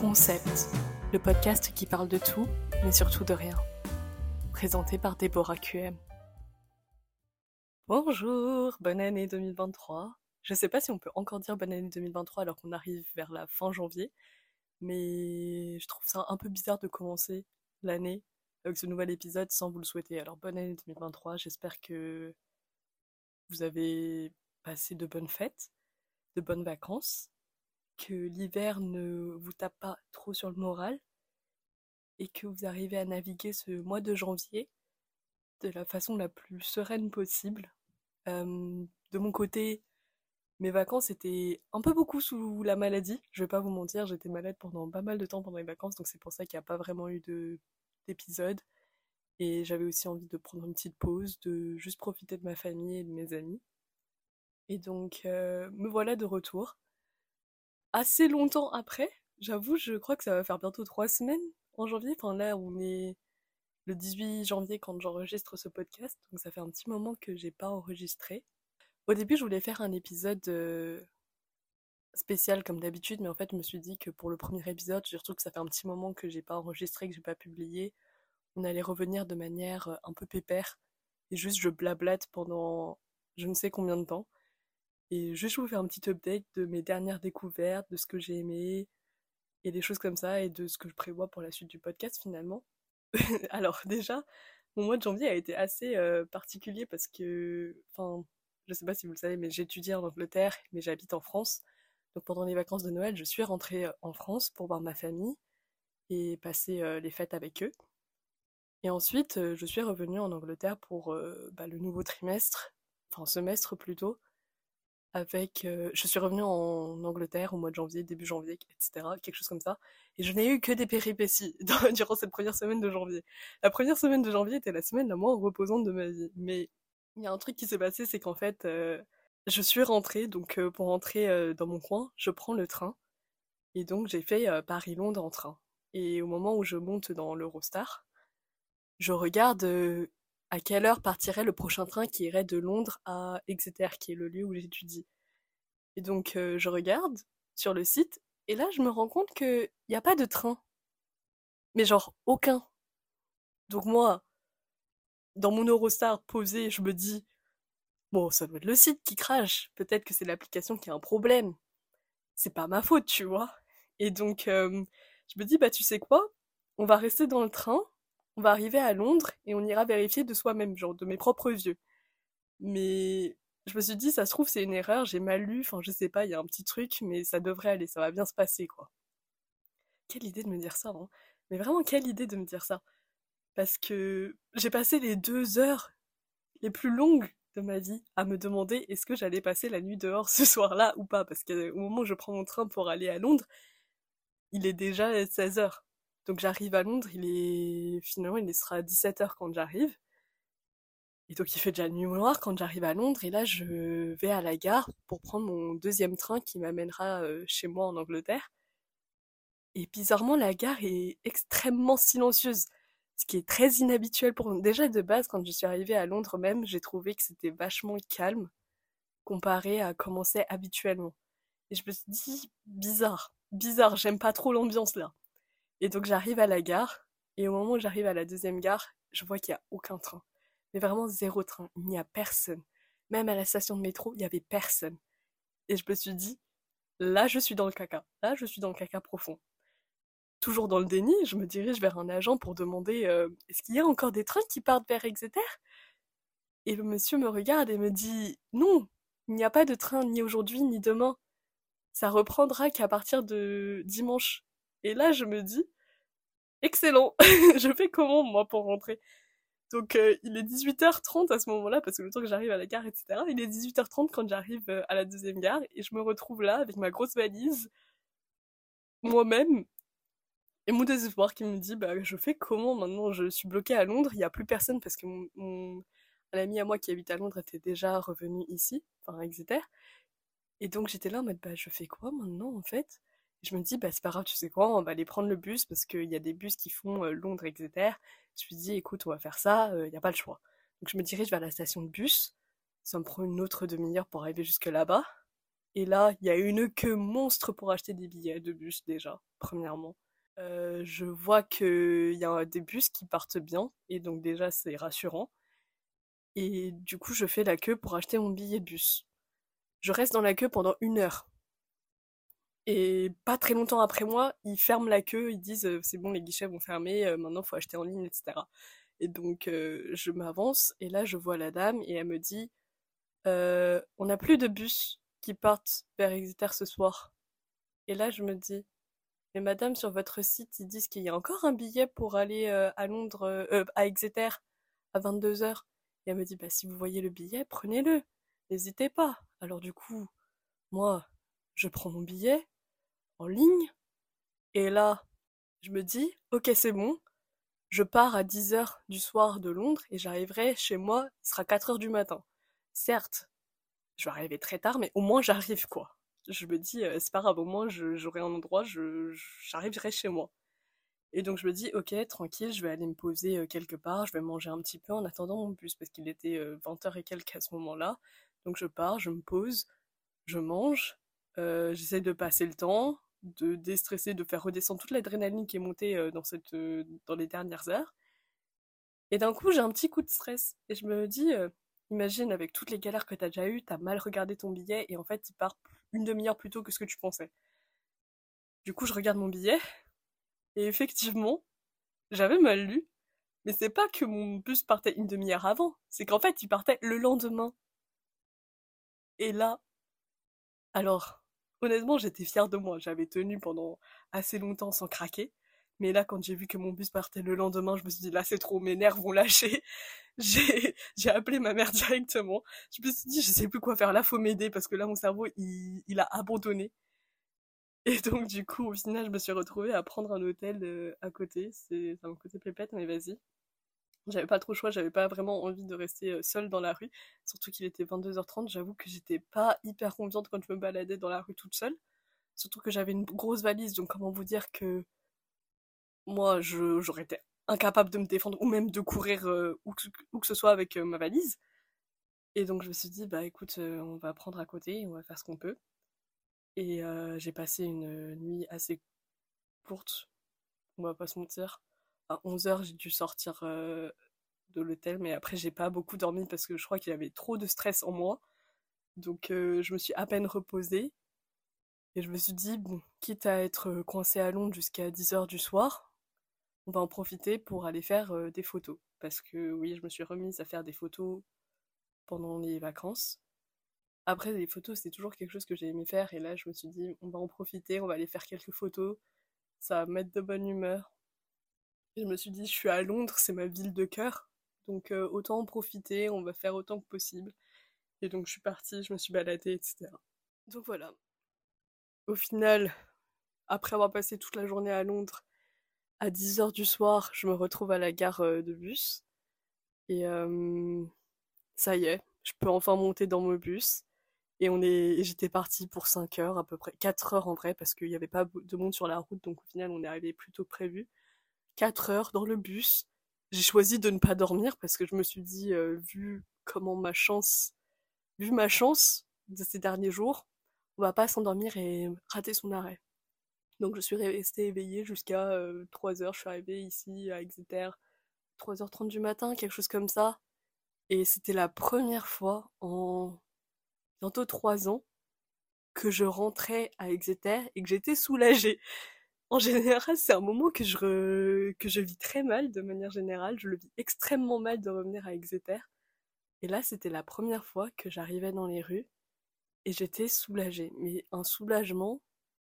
Concept, le podcast qui parle de tout, mais surtout de rien. Présenté par Déborah QM. Bonjour, bonne année 2023. Je sais pas si on peut encore dire bonne année 2023 alors qu'on arrive vers la fin janvier, mais je trouve ça un peu bizarre de commencer l'année avec ce nouvel épisode sans vous le souhaiter. Alors bonne année 2023, j'espère que vous avez passé de bonnes fêtes, de bonnes vacances, que l'hiver ne vous tape pas trop sur le moral et que vous arrivez à naviguer ce mois de janvier de la façon la plus sereine possible. de mon côté, mes vacances étaient un peu beaucoup sous la maladie. Je vais pas vous mentir, j'étais malade pendant pas mal de temps pendant les vacances, donc c'est pour ça qu'il n'y a pas vraiment eu d'épisode. Et j'avais aussi envie de prendre une petite pause, de juste profiter de ma famille et de mes amis. Et donc, me voilà de retour assez longtemps après. J'avoue, je crois que ça va faire bientôt trois semaines en janvier. Enfin là, on est le 18 janvier quand j'enregistre ce podcast, donc ça fait un petit moment que j'ai pas enregistré. Au début, je voulais faire un épisode euh, spécial comme d'habitude, mais en fait, je me suis dit que pour le premier épisode, surtout que ça fait un petit moment que j'ai pas enregistré, que j'ai pas publié, on allait revenir de manière euh, un peu pépère et juste je blablate pendant je ne sais combien de temps. Et juste je vous faire un petit update de mes dernières découvertes, de ce que j'ai aimé, et des choses comme ça, et de ce que je prévois pour la suite du podcast finalement. Alors déjà, mon mois de janvier a été assez euh, particulier parce que, enfin, je sais pas si vous le savez, mais j'étudie en Angleterre, mais j'habite en France. Donc pendant les vacances de Noël, je suis rentrée euh, en France pour voir ma famille et passer euh, les fêtes avec eux. Et ensuite, je suis revenue en Angleterre pour bah, le nouveau trimestre, enfin semestre plutôt, avec je suis revenue en Angleterre au mois de janvier, début janvier, etc. Quelque chose comme ça. Et je n'ai eu que des péripéties durant cette première semaine de janvier. La première semaine de janvier était la semaine la moins reposante de ma vie. Mais il y a un truc qui s'est passé, c'est qu'en fait, je suis rentrée, donc pour rentrer dans mon coin, je prends le train. Et donc j'ai fait Paris-Londres en train. Et au moment où je monte dans l'Eurostar, je regarde à quelle heure partirait le prochain train qui irait de Londres à Exeter, qui est le lieu où j'étudie. Et donc euh, je regarde sur le site, et là je me rends compte qu'il n'y a pas de train. Mais genre aucun. Donc moi, dans mon Eurostar posé, je me dis, bon, ça doit être le site qui crache, peut-être que c'est l'application qui a un problème. C'est pas ma faute, tu vois. Et donc euh, je me dis, bah tu sais quoi, on va rester dans le train, on va arriver à Londres et on ira vérifier de soi-même, genre de mes propres yeux. Mais je me suis dit, ça se trouve, c'est une erreur, j'ai mal lu, enfin je sais pas, il y a un petit truc, mais ça devrait aller, ça va bien se passer, quoi. Quelle idée de me dire ça, hein. Mais vraiment, quelle idée de me dire ça. Parce que j'ai passé les deux heures les plus longues de ma vie à me demander est-ce que j'allais passer la nuit dehors ce soir-là ou pas. Parce qu'au moment où je prends mon train pour aller à Londres, il est déjà 16 heures. Donc j'arrive à Londres, il est finalement il sera 17h quand j'arrive. Et donc il fait déjà nuit noire quand j'arrive à Londres et là je vais à la gare pour prendre mon deuxième train qui m'amènera euh, chez moi en Angleterre. Et bizarrement la gare est extrêmement silencieuse, ce qui est très inhabituel pour nous. Déjà de base quand je suis arrivée à Londres même, j'ai trouvé que c'était vachement calme comparé à comment c'est habituellement. Et je me suis dit bizarre, bizarre, j'aime pas trop l'ambiance là. Et donc j'arrive à la gare, et au moment où j'arrive à la deuxième gare, je vois qu'il n'y a aucun train. Mais vraiment zéro train, il n'y a personne. Même à la station de métro, il n'y avait personne. Et je me suis dit, là je suis dans le caca, là je suis dans le caca profond. Toujours dans le déni, je me dirige vers un agent pour demander euh, est-ce qu'il y a encore des trains qui partent vers Exeter? Et le monsieur me regarde et me dit non, il n'y a pas de train ni aujourd'hui ni demain. Ça reprendra qu'à partir de dimanche. Et là, je me dis, excellent, je fais comment moi pour rentrer? Donc euh, il est 18h30 à ce moment-là, parce que le temps que j'arrive à la gare, etc., il est 18h30 quand j'arrive euh, à la deuxième gare, et je me retrouve là avec ma grosse valise, moi-même, et mon désespoir qui me dit, bah je fais comment maintenant? Je suis bloquée à Londres, il n'y a plus personne parce que mon, ami à moi qui habite à Londres était déjà revenu ici, enfin Exeter. Et donc j'étais là en mode, bah je fais quoi maintenant en fait? Je me dis, bah, c'est pas grave, tu sais quoi, on va aller prendre le bus parce qu'il y a des bus qui font Londres, Exeter. Je me dis, écoute, on va faire ça, il n'y a pas le choix. Donc je me dirige vers la station de bus. Ça me prend une autre demi-heure pour arriver jusque là-bas. Et là, il y a une queue monstre pour acheter des billets de bus déjà, premièrement. Je vois qu'il y a des bus qui partent bien, et donc déjà c'est rassurant. Et du coup, je fais la queue pour acheter mon billet de bus. Je reste dans la queue pendant une heure. Et pas très longtemps après moi, ils ferment la queue, ils disent c'est bon, les guichets vont fermer, euh, maintenant faut acheter en ligne, etc. Et donc euh, je m'avance et là je vois la dame et elle me dit euh, on n'a plus de bus qui partent vers Exeter ce soir. Et là je me dis mais madame sur votre site ils disent qu'il y a encore un billet pour aller à Londres, à Exeter à 22h. Et elle me dit bah si vous voyez le billet prenez-le, n'hésitez pas. Alors du coup moi je prends mon billet en ligne. Et là, je me dis, ok, c'est bon. Je pars à 10h du soir de Londres et j'arriverai chez moi, il sera 4h du matin. Certes, je vais arriver très tard, mais au moins j'arrive, quoi. Je me dis, euh, c'est pas grave, au moins j'aurai un endroit, j'arriverai chez moi. Et donc je me dis, ok, tranquille, je vais aller me poser euh, quelque part, je vais manger un petit peu en attendant mon bus, parce qu'il était 20h euh, et quelques à ce moment-là. Donc je pars, je me pose, je mange, euh, j'essaie de passer le temps, de déstresser, de faire redescendre toute l'adrénaline qui est montée euh, dans, cette, euh, dans les dernières heures. Et d'un coup, j'ai un petit coup de stress. Et je me dis, imagine avec toutes les galères que t'as déjà eues, t'as mal regardé ton billet et en fait, il part une demi-heure plus tôt que ce que tu pensais. Du coup, je regarde mon billet et effectivement, j'avais mal lu. Mais c'est pas que mon bus partait une demi-heure avant, c'est qu'en fait, il partait le lendemain. Et là, alors, honnêtement, j'étais fière de moi. J'avais tenu pendant assez longtemps sans craquer. Mais là, quand j'ai vu que mon bus partait le lendemain, je me suis dit, là, c'est trop, mes nerfs vont lâcher. J'ai, appelé ma mère directement. Je me suis dit, je sais plus quoi faire. Là, faut m'aider parce que là, mon cerveau, il, il a abandonné. Et donc, du coup, au final, je me suis retrouvée à prendre un hôtel euh, à côté. C'est un côté pépette, mais vas-y. J'avais pas trop le choix, j'avais pas vraiment envie de rester euh, seule dans la rue. Surtout qu'il était 22h30, j'avoue que j'étais pas hyper confiante quand je me baladais dans la rue toute seule. Surtout que j'avais une grosse valise, donc comment vous dire que moi j'aurais été incapable de me défendre ou même de courir euh, où, que, ce soit avec euh, ma valise. Et donc je me suis dit, bah écoute, on va prendre à côté, on va faire ce qu'on peut. Et j'ai passé une nuit assez courte, on va pas se mentir à 11h, j'ai dû sortir euh, de l'hôtel, mais après, j'ai pas beaucoup dormi parce que je crois qu'il y avait trop de stress en moi. Donc, euh, je me suis à peine reposée. Et je me suis dit, quitte à être coincée à Londres jusqu'à 10h du soir, on va en profiter pour aller faire euh, des photos. Parce que oui, je me suis remise à faire des photos pendant les vacances. Après, les photos, c'est toujours quelque chose que j'ai aimé faire. Et là, je me suis dit, on va en profiter, on va aller faire quelques photos. Ça va mettre de bonne humeur je me suis dit, je suis à Londres, c'est ma ville de cœur. Donc euh, autant en profiter, on va faire autant que possible. Et donc je suis partie, je me suis baladée, etc. Donc voilà. Au final, après avoir passé toute la journée à Londres, à 10h du soir, je me retrouve à la gare euh, de bus. Et euh, ça y est, je peux enfin monter dans mon bus. Et on est, j'étais partie pour 5 heures à peu près, 4 heures en vrai, parce qu'il n'y avait pas de monde sur la route, donc au final on est arrivé plus tôt que prévu. 4 heures dans le bus. J'ai choisi de ne pas dormir parce que je me suis dit, euh, vu comment ma chance, vu ma chance de ces derniers jours, on va pas s'endormir et rater son arrêt. Donc je suis restée éveillée jusqu'à 3 euh, heures. Je suis arrivée ici à Exeter 3h30 du matin, quelque chose comme ça. Et c'était la première fois en bientôt 3 ans que je rentrais à Exeter et que j'étais soulagée. En général, c'est un moment que je, que je vis très mal de manière générale. Je le vis extrêmement mal de revenir à Exeter. Et là, c'était la première fois que j'arrivais dans les rues et j'étais soulagée. Mais un soulagement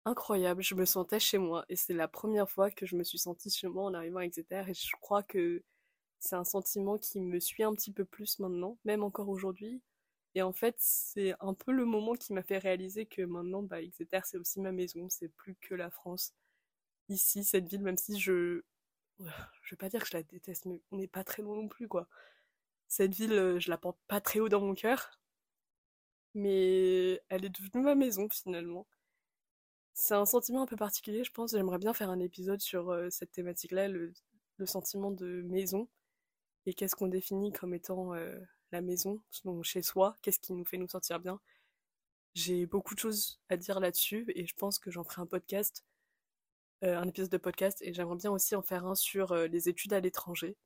incroyable. Je me sentais chez moi et c'est la première fois que je me suis sentie chez moi en arrivant à Exeter et je crois que c'est un sentiment qui me suit un petit peu plus maintenant, même encore aujourd'hui. Et en fait, c'est un peu le moment qui m'a fait réaliser que maintenant, bah, Exeter, c'est aussi ma maison, c'est plus que la France ici, cette ville, même si je. Je vais pas dire que je la déteste, mais on n'est pas très loin non plus, quoi. Cette ville, euh, je la porte pas très haut dans mon cœur, mais elle est devenue ma maison finalement. C'est un sentiment un peu particulier, je pense. J'aimerais bien faire un épisode sur euh, cette thématique-là, le, sentiment de maison, et qu'est-ce qu'on définit comme étant euh, la maison, donc chez soi, qu'est-ce qui nous fait nous sentir bien. J'ai beaucoup de choses à dire là-dessus et je pense que j'en ferai un podcast, un épisode de podcast et j'aimerais bien aussi en faire un sur euh, les études à l'étranger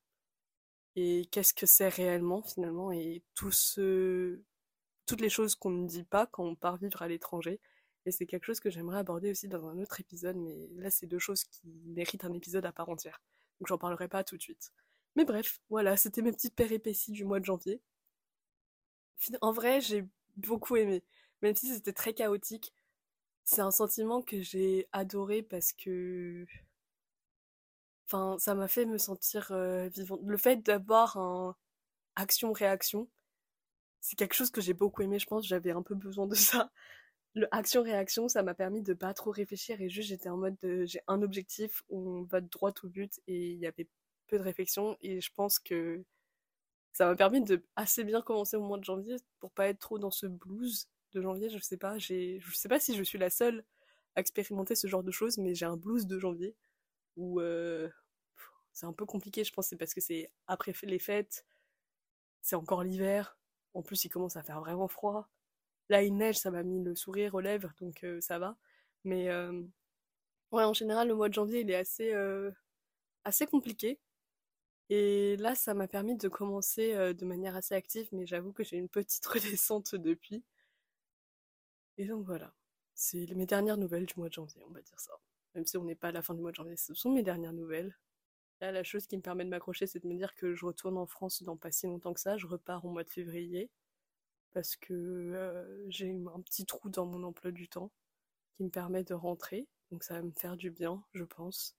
et qu'est-ce que c'est réellement finalement et toutes les choses qu'on ne dit pas quand on part vivre à l'étranger. Et c'est quelque chose que j'aimerais aborder aussi dans un autre épisode, mais là c'est deux choses qui méritent un épisode à part entière. Donc j'en parlerai pas tout de suite. Mais bref, voilà, c'était mes petites péripéties du mois de janvier. En vrai, j'ai beaucoup aimé. Même si c'était très chaotique, c'est un sentiment que j'ai adoré parce que ça m'a fait me sentir euh, vivante. Le fait d'avoir un action-réaction, c'est quelque chose que j'ai beaucoup aimé, je pense. J'avais un peu besoin de ça. Le action-réaction, ça m'a permis de pas trop réfléchir et juste j'étais en mode j'ai un objectif, on va droit au but et il y avait peu de réflexion et je pense que ça m'a permis de assez bien commencer au mois de janvier pour pas être trop dans ce blues de janvier. Je sais pas, j'ai, je sais pas si je suis la seule à expérimenter ce genre de choses, mais j'ai un blues de janvier où euh, c'est un peu compliqué, je pense, c'est parce que c'est après les fêtes, c'est encore l'hiver, en plus il commence à faire vraiment froid. Là il neige, ça m'a mis le sourire aux lèvres, donc euh, ça va. Mais euh, ouais, en général, le mois de janvier, il est assez, assez compliqué. Et là, ça m'a permis de commencer de manière assez active, mais j'avoue que j'ai une petite redescente depuis. Et donc voilà, c'est mes dernières nouvelles du mois de janvier, on va dire ça même si on n'est pas à la fin du mois de janvier. Ce sont mes dernières nouvelles. Là, la chose qui me permet de m'accrocher, c'est de me dire que je retourne en France dans pas si longtemps que ça. Je repars au mois de février parce que euh, j'ai un petit trou dans mon emploi du temps qui me permet de rentrer. Donc ça va me faire du bien, je pense.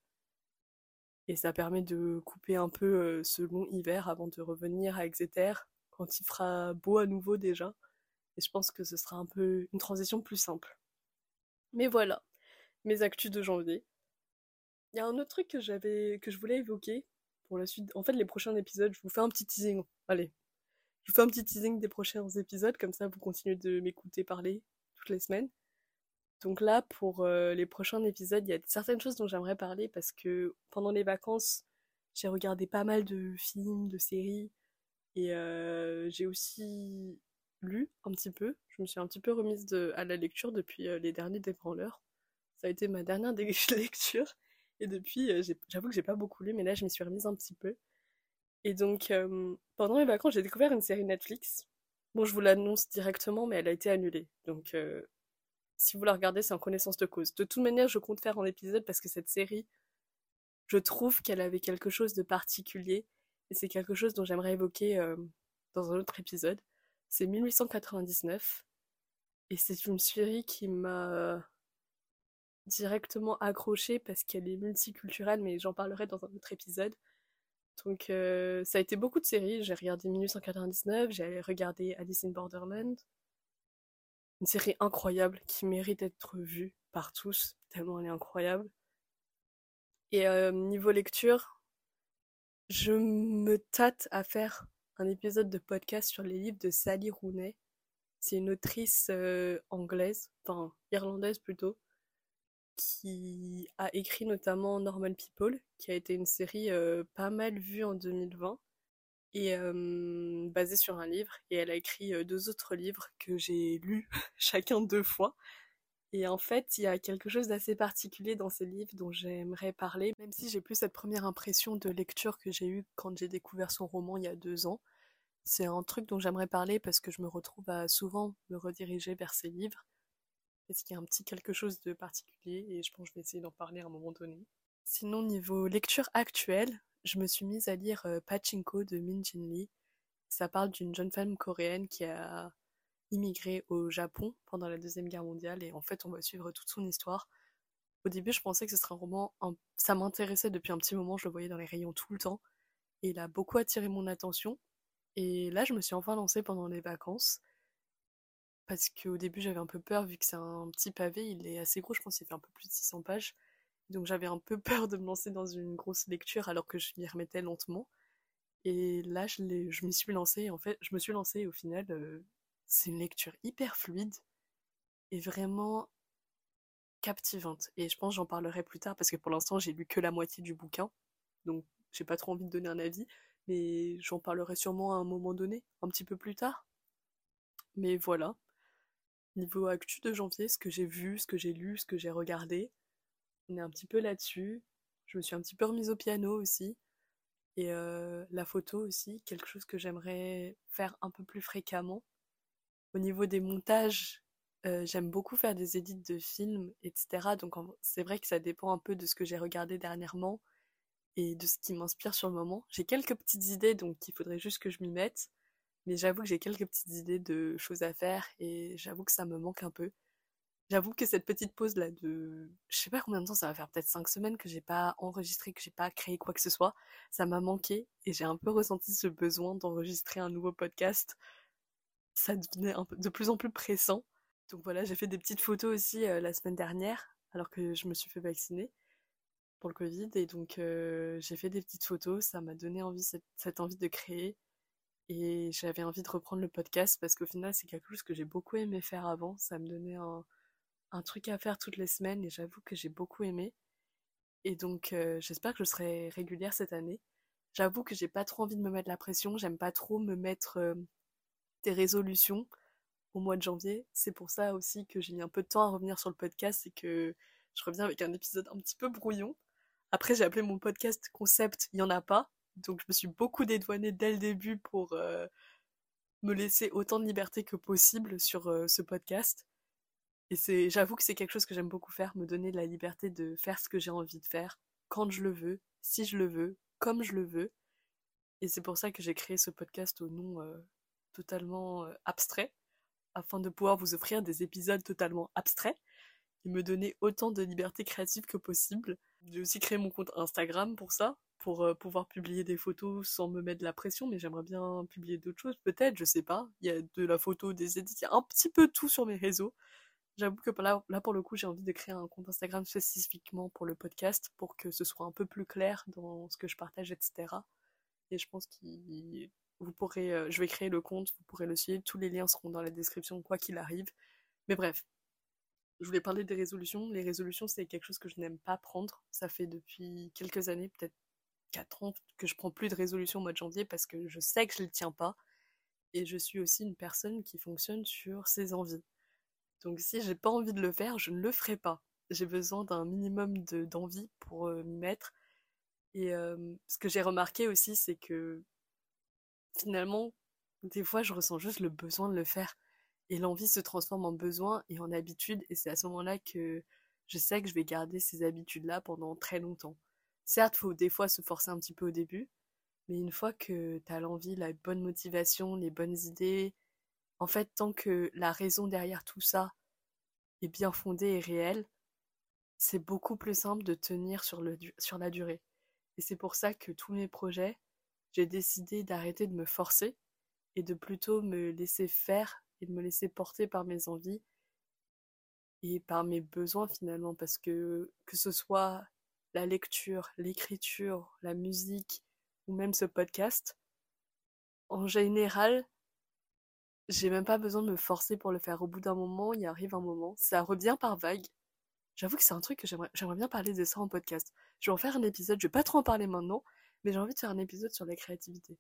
Et ça permet de couper un peu euh, ce long hiver avant de revenir à Exeter quand il fera beau à nouveau déjà. Et je pense que ce sera un peu une transition plus simple. Mais voilà, mes actus de janvier. Il y a un autre truc que j'avais que je voulais évoquer pour la suite. En fait, les prochains épisodes, je vous fais un petit teasing. Allez, je vous fais un petit teasing des prochains épisodes, comme ça vous continuez de m'écouter parler toutes les semaines. Donc là, pour euh, les prochains épisodes, il y a certaines choses dont j'aimerais parler parce que pendant les vacances, j'ai regardé pas mal de films, de séries, et euh, j'ai aussi lu un petit peu. Je me suis un petit peu remise à la lecture depuis euh, les derniers débranleurs. Ça a été ma dernière lecture. Et depuis, euh, j'avoue que j'ai pas beaucoup lu, mais là, je m'y suis remise un petit peu. Et donc, euh, pendant mes vacances, j'ai découvert une série Netflix. Bon, je vous l'annonce directement, mais elle a été annulée. Donc, si vous la regardez, c'est en connaissance de cause. De toute manière, je compte faire un épisode parce que cette série, je trouve qu'elle avait quelque chose de particulier. Et c'est quelque chose dont j'aimerais évoquer dans un autre épisode. C'est 1899. Et c'est une série qui m'a directement accrochée parce qu'elle est multiculturelle, mais j'en parlerai dans un autre épisode. Donc euh, ça a été beaucoup de séries. J'ai regardé 1999, j'ai regardé Alice in Borderland. Une série incroyable qui mérite d'être vue par tous, tellement elle est incroyable. Et euh, niveau lecture, je me tâte à faire un épisode de podcast sur les livres de Sally Rooney. C'est une autrice euh, anglaise, enfin irlandaise plutôt, qui a écrit notamment Normal People, qui a été une série euh, pas mal vue en 2020 et euh, basée sur un livre. Et elle a écrit deux autres livres que j'ai lus chacun deux fois. Et en fait, il y a quelque chose d'assez particulier dans ces livres dont j'aimerais parler, même si j'ai plus cette première impression de lecture que j'ai eue quand j'ai découvert son roman il y a deux ans. C'est un truc dont j'aimerais parler parce que je me retrouve à souvent me rediriger vers ces livres est-ce qu'il y a un petit quelque chose de particulier et je pense que je vais essayer d'en parler à un moment donné. Sinon, niveau lecture actuelle, je me suis mise à lire euh, Pachinko de Min Jin Lee. Ça parle d'une jeune femme coréenne qui a immigré au Japon pendant la Deuxième Guerre mondiale et en fait on va suivre toute son histoire. Au début je pensais que ce serait un roman, ça m'intéressait depuis un petit moment, je le voyais dans les rayons tout le temps et il a beaucoup attiré mon attention. Et là je me suis enfin lancée pendant les vacances parce qu'au début j'avais un peu peur vu que c'est un petit pavé, il est assez gros, je pense qu'il fait un peu plus de 600 pages. Donc j'avais un peu peur de me lancer dans une grosse lecture alors que je m'y remettais lentement. Et là je, je m'y suis lancée, en fait je me suis lancée au final euh, c'est une lecture hyper fluide et vraiment captivante. Et je pense j'en parlerai plus tard parce que pour l'instant j'ai lu que la moitié du bouquin. Donc j'ai pas trop envie de donner un avis, mais j'en parlerai sûrement à un moment donné, un petit peu plus tard. Mais voilà. Niveau actu de janvier, ce que j'ai vu, ce que j'ai lu, ce que j'ai regardé, on est un petit peu là-dessus. Je me suis un petit peu remise au piano aussi. Et euh, la photo aussi, quelque chose que j'aimerais faire un peu plus fréquemment. Au niveau des montages, euh, j'aime beaucoup faire des édits de films, etc. Donc c'est vrai que ça dépend un peu de ce que j'ai regardé dernièrement et de ce qui m'inspire sur le moment. J'ai quelques petites idées, donc il faudrait juste que je m'y mette. Mais j'avoue que j'ai quelques petites idées de choses à faire et j'avoue que ça me manque un peu. J'avoue que cette petite pause là de, je sais pas combien de temps ça va faire, peut-être cinq semaines que j'ai pas enregistré, que j'ai pas créé quoi que ce soit, ça m'a manqué et j'ai un peu ressenti ce besoin d'enregistrer un nouveau podcast. Ça devenait un peu de plus en plus pressant. Donc voilà, j'ai fait des petites photos aussi euh, la semaine dernière, alors que je me suis fait vacciner pour le Covid et donc euh, j'ai fait des petites photos. Ça m'a donné envie cette, envie de créer et j'avais envie de reprendre le podcast parce qu'au final c'est quelque chose que j'ai beaucoup aimé faire avant. Ça me donnait un truc à faire toutes les semaines et j'avoue que j'ai beaucoup aimé. Et donc euh, j'espère que je serai régulière cette année. J'avoue que j'ai pas trop envie de me mettre la pression, j'aime pas trop me mettre des résolutions au mois de janvier. C'est pour ça aussi que j'ai mis un peu de temps à revenir sur le podcast et que je reviens avec un épisode un petit peu brouillon. Après j'ai appelé mon podcast concept, il y en a pas. Donc je me suis beaucoup dédouanée dès le début pour euh, me laisser autant de liberté que possible sur ce podcast. Et c'est, j'avoue que c'est quelque chose que j'aime beaucoup faire, me donner la liberté de faire ce que j'ai envie de faire, quand je le veux, si je le veux, comme je le veux. Et c'est pour ça que j'ai créé ce podcast au nom euh, totalement euh, abstrait, afin de pouvoir vous offrir des épisodes totalement abstraits et me donner autant de liberté créative que possible. J'ai aussi créé mon compte Instagram pour ça, pour euh, pouvoir publier des photos sans me mettre de la pression, mais j'aimerais bien publier d'autres choses, peut-être, je sais pas. Il y a de la photo, des édits, il y a un petit peu tout sur mes réseaux. J'avoue que là, là, pour le coup, j'ai envie de créer un compte Instagram spécifiquement pour le podcast, pour que ce soit un peu plus clair dans ce que je partage, etc. Et je pense que vous pourrez, euh, je vais créer le compte, vous pourrez le suivre, tous les liens seront dans la description, quoi qu'il arrive. Mais bref, je voulais parler des résolutions. Les résolutions, c'est quelque chose que je n'aime pas prendre. Ça fait depuis quelques années, peut-être 4 ans, que je prends plus de résolutions au mois de janvier parce que je sais que je ne les tiens pas. Et je suis aussi une personne qui fonctionne sur ses envies. Donc si j'ai pas envie de le faire, je ne le ferai pas. J'ai besoin d'un minimum d'envie pour euh, m'y mettre. Et euh, ce que j'ai remarqué aussi, c'est que finalement, des fois, je ressens juste le besoin de le faire. Et l'envie se transforme en besoin et en habitude. Et c'est à ce moment-là que je sais que je vais garder ces habitudes-là pendant très longtemps. Certes, faut des fois se forcer un petit peu au début, mais une fois que tu as l'envie, la bonne motivation, les bonnes idées, en fait, tant que la raison derrière tout ça est bien fondée et réelle, c'est beaucoup plus simple de tenir sur, le, sur la durée. Et c'est pour ça que tous mes projets, j'ai décidé d'arrêter de me forcer et de plutôt me laisser faire et de me laisser porter par mes envies et par mes besoins finalement parce que que ce soit la lecture, l'écriture, la musique ou même ce podcast, en général, j'ai même pas besoin de me forcer pour le faire. Au bout d'un moment, il arrive un moment, ça revient par vague. J'avoue que c'est un truc que j'aimerais, bien parler de ça en podcast. Je vais en faire un épisode, je vais pas trop en parler maintenant, mais j'ai envie de faire un épisode sur la créativité.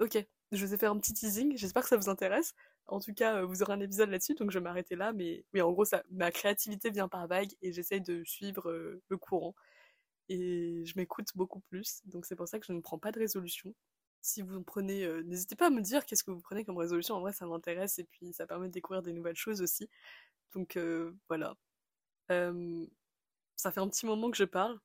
Ok, je vous ai fait un petit teasing, j'espère que ça vous intéresse. En tout cas, euh, vous aurez un épisode là-dessus, donc je vais m'arrêter là, mais oui, en gros, ma créativité vient par vague et j'essaye de suivre euh, le courant. Et je m'écoute beaucoup plus, donc c'est pour ça que je ne prends pas de résolution si vous prenez, euh, n'hésitez pas à me dire qu'est-ce que vous prenez comme résolution. En vrai, ça m'intéresse et puis ça permet de découvrir des nouvelles choses aussi. Donc voilà. ça fait un petit moment que je parle.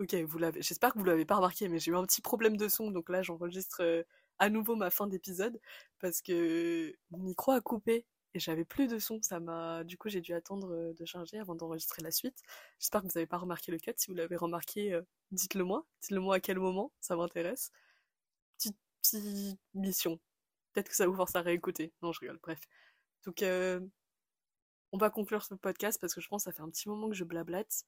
Ok, vous l'avez. J'espère que vous l'avez pas remarqué, mais j'ai eu un petit problème de son, donc là j'enregistre euh, à nouveau ma fin d'épisode parce que mon micro a coupé et j'avais plus de son. Ça m'a, du coup, j'ai dû attendre de charger avant d'enregistrer la suite. J'espère que vous n'avez pas remarqué le cut. Si vous l'avez remarqué, dites-le moi. Dites-le moi à quel moment. Ça m'intéresse petite mission. Peut-être que ça vous force à réécouter. Non, je rigole, bref. Donc, euh, on va conclure ce podcast parce que je pense que ça fait un petit moment que je blablate.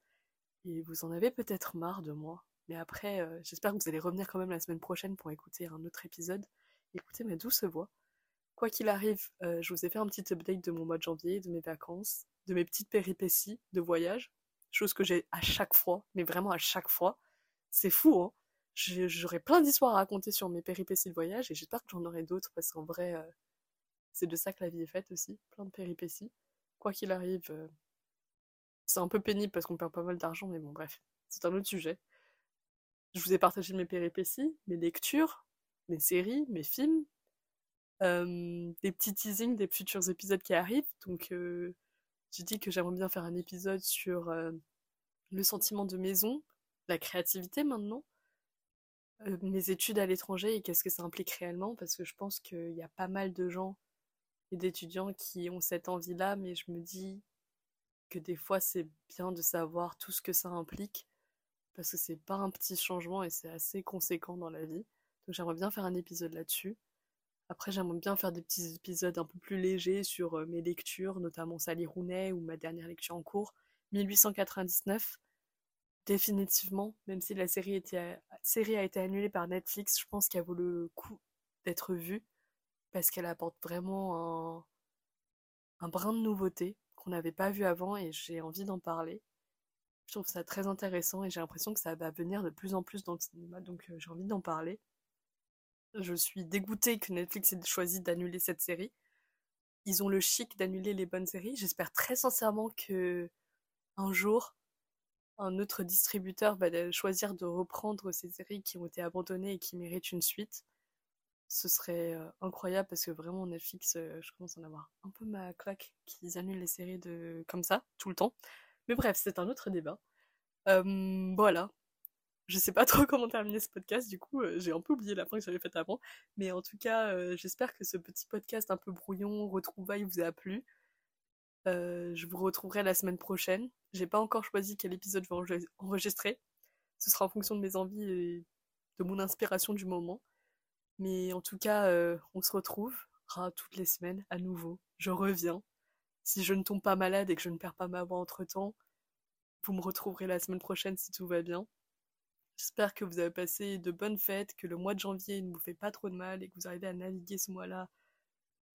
Et vous en avez peut-être marre de moi. Mais après, euh, j'espère que vous allez revenir quand même la semaine prochaine pour écouter un autre épisode. Écoutez ma douce voix. Quoi qu'il arrive, euh, je vous ai fait un petit update de mon mois de janvier, de mes vacances, de mes petites péripéties de voyage. Chose que j'ai à chaque fois, mais vraiment à chaque fois. C'est fou, hein J'aurai plein d'histoires à raconter sur mes péripéties de voyage et j'espère que j'en aurai d'autres parce qu'en vrai, euh, c'est de ça que la vie est faite aussi, plein de péripéties. Quoi qu'il arrive, c'est un peu pénible parce qu'on perd pas mal d'argent, mais bon, bref, c'est un autre sujet. Je vous ai partagé mes péripéties, mes lectures, mes séries, mes films, euh, des petits teasings des futurs épisodes qui arrivent. Donc, euh, j'ai dit que j'aimerais bien faire un épisode sur euh, le sentiment de maison, la créativité maintenant, mes études à l'étranger et qu'est-ce que ça implique réellement, parce que je pense qu'il y a pas mal de gens et d'étudiants qui ont cette envie-là, mais je me dis que des fois c'est bien de savoir tout ce que ça implique, parce que c'est pas un petit changement et c'est assez conséquent dans la vie. Donc j'aimerais bien faire un épisode là-dessus. Après, j'aimerais bien faire des petits épisodes un peu plus légers sur euh, mes lectures, notamment Sally Rooney ou ma dernière lecture en cours, 1899. Définitivement, même si la série, série a été annulée par Netflix, je pense qu'elle vaut le coup d'être vue parce qu'elle apporte vraiment un, un brin de nouveauté qu'on n'avait pas vu avant et j'ai envie d'en parler. Je trouve ça très intéressant et j'ai l'impression que ça va venir de plus en plus dans le cinéma, donc euh, j'ai envie d'en parler. Je suis dégoûtée que Netflix ait choisi d'annuler cette série. Ils ont le chic d'annuler les bonnes séries. J'espère très sincèrement que un jour, un autre distributeur va choisir de reprendre ces séries qui ont été abandonnées et qui méritent une suite. Ce serait incroyable parce que vraiment Netflix, je commence à en avoir un peu ma claque qu'ils annulent les séries de comme ça tout le temps. Mais bref, c'est un autre débat. Voilà, je sais pas trop comment terminer ce podcast, du coup, j'ai un peu oublié la fin que j'avais faite avant. Mais en tout cas, j'espère que ce petit podcast un peu brouillon, retrouvaille, vous a plu. Je vous retrouverai la semaine prochaine. J'ai pas encore choisi quel épisode je vais enregistrer. Ce sera en fonction de mes envies et de mon inspiration du moment. Mais en tout cas, on se retrouvera toutes les semaines à nouveau. Je reviens. Si je ne tombe pas malade et que je ne perds pas ma voix entre temps, vous me retrouverez la semaine prochaine si tout va bien. J'espère que vous avez passé de bonnes fêtes, que le mois de janvier ne vous fait pas trop de mal et que vous arrivez à naviguer ce mois-là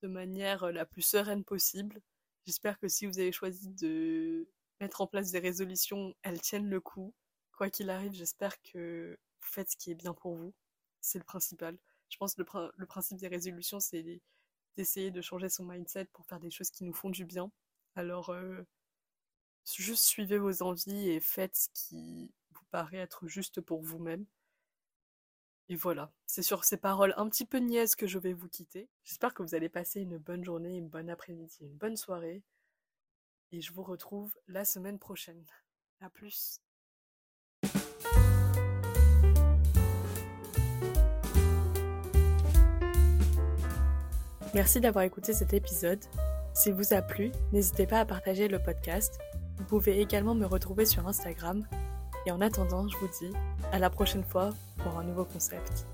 de manière euh, la plus sereine possible. J'espère que si vous avez choisi de mettre en place des résolutions, elles tiennent le coup. Quoi qu'il arrive, j'espère que vous faites ce qui est bien pour vous. C'est le principal. Je pense que le, principe des résolutions, c'est d'essayer de changer son mindset pour faire des choses qui nous font du bien. Alors, euh, juste suivez vos envies et faites ce qui paraît être juste pour vous-même. Et voilà, c'est sur ces paroles un petit peu niaises que je vais vous quitter. J'espère que vous allez passer une bonne journée, une bonne après-midi, une bonne soirée. Et je vous retrouve la semaine prochaine. A plus. Merci d'avoir écouté cet épisode. S'il vous a plu, n'hésitez pas à partager le podcast. Vous pouvez également me retrouver sur Instagram et en attendant, je vous dis à la prochaine fois pour un nouveau concept.